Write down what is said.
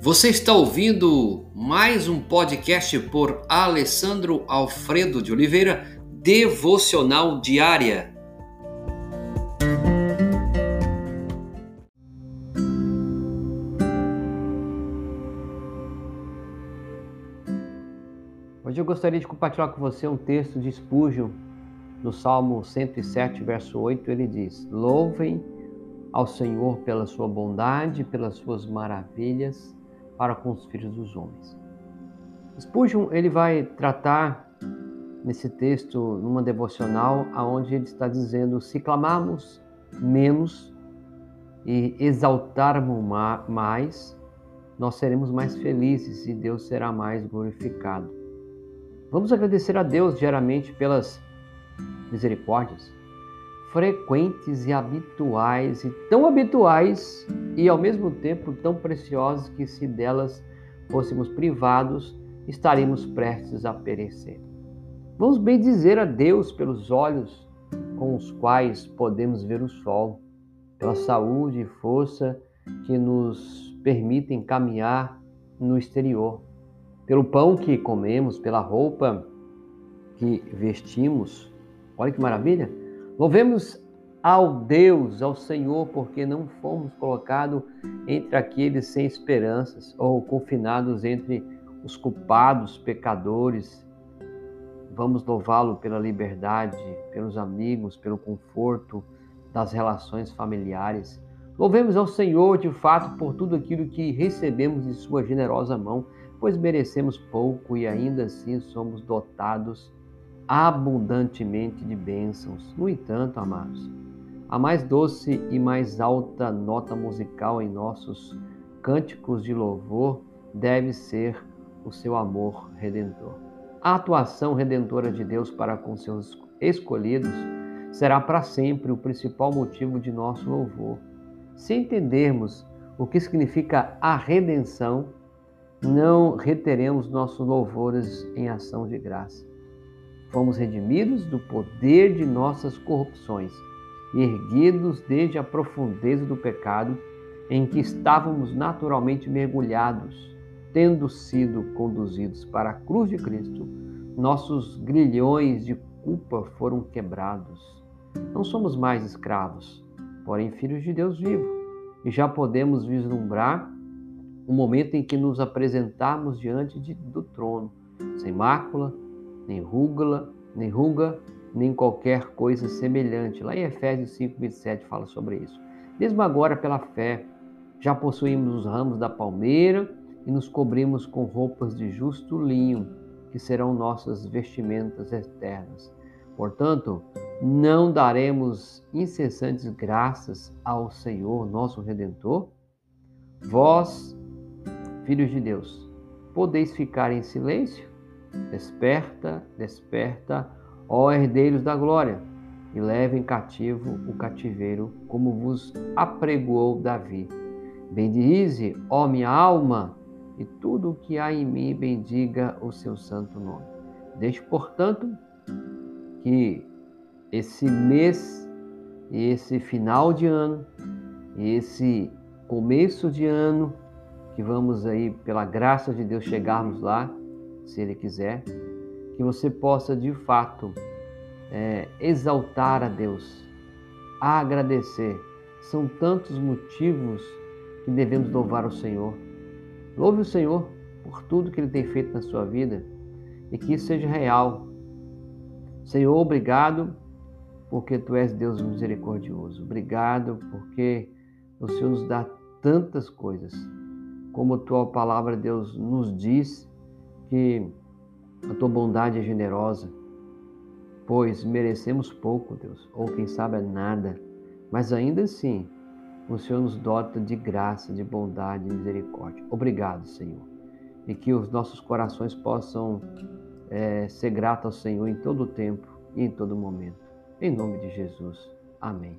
Você está ouvindo mais um podcast por Alessandro Alfredo de Oliveira, Devocional Diária. Hoje eu gostaria de compartilhar com você um texto de Spurgeon, no Salmo 107, verso 8. Ele diz: Louvem ao Senhor pela sua bondade, pelas suas maravilhas para com os filhos dos homens. Spurgeon ele vai tratar nesse texto numa devocional aonde ele está dizendo se clamarmos menos e exaltarmos mais, nós seremos mais felizes e Deus será mais glorificado. Vamos agradecer a Deus diariamente pelas misericórdias frequentes e habituais, e tão habituais e ao mesmo tempo tão preciosas que, se delas fôssemos privados, estaríamos prestes a perecer. Vamos bem dizer a Deus pelos olhos com os quais podemos ver o sol, pela saúde e força que nos permitem caminhar no exterior, pelo pão que comemos, pela roupa que vestimos. Olha que maravilha! Louvemos ao Deus, ao Senhor, porque não fomos colocados entre aqueles sem esperanças ou confinados entre os culpados, pecadores. Vamos louvá-lo pela liberdade, pelos amigos, pelo conforto das relações familiares. Louvemos ao Senhor, de fato, por tudo aquilo que recebemos de Sua generosa mão, pois merecemos pouco e ainda assim somos dotados abundantemente de bênçãos. No entanto, amados, a mais doce e mais alta nota musical em nossos cânticos de louvor deve ser o seu amor redentor. A atuação redentora de Deus para com seus escolhidos será para sempre o principal motivo de nosso louvor. Se entendermos o que significa a redenção, não reteremos nossos louvores em ação de graça. Fomos redimidos do poder de nossas corrupções erguidos desde a profundeza do pecado em que estávamos naturalmente mergulhados, tendo sido conduzidos para a cruz de Cristo, nossos grilhões de culpa foram quebrados. Não somos mais escravos, porém filhos de Deus vivo, e já podemos vislumbrar o momento em que nos apresentarmos diante de, do trono, sem mácula, nem ruga, nem ruga, nem qualquer coisa semelhante. Lá em Efésios 5, 27 fala sobre isso. Mesmo agora, pela fé, já possuímos os ramos da palmeira e nos cobrimos com roupas de justo linho, que serão nossas vestimentas eternas. Portanto, não daremos incessantes graças ao Senhor, nosso Redentor? Vós, filhos de Deus, podeis ficar em silêncio? Desperta, desperta, ó herdeiros da glória, e levem cativo o cativeiro, como vos apregoou Davi. Bendize, ó minha alma, e tudo o que há em mim bendiga o seu santo nome. Deixe, portanto, que esse mês esse final de ano esse começo de ano que vamos aí pela graça de Deus chegarmos lá se Ele quiser, que você possa de fato é, exaltar a Deus, agradecer. São tantos motivos que devemos louvar o Senhor. Louve o Senhor por tudo que Ele tem feito na sua vida e que isso seja real. Senhor, obrigado porque Tu és Deus misericordioso. Obrigado porque o Senhor nos dá tantas coisas. Como a Tua palavra, Deus, nos diz que a tua bondade é generosa, pois merecemos pouco, Deus, ou quem sabe é nada, mas ainda assim o Senhor nos dota de graça, de bondade e misericórdia. Obrigado, Senhor. E que os nossos corações possam é, ser gratos ao Senhor em todo o tempo e em todo momento. Em nome de Jesus. Amém.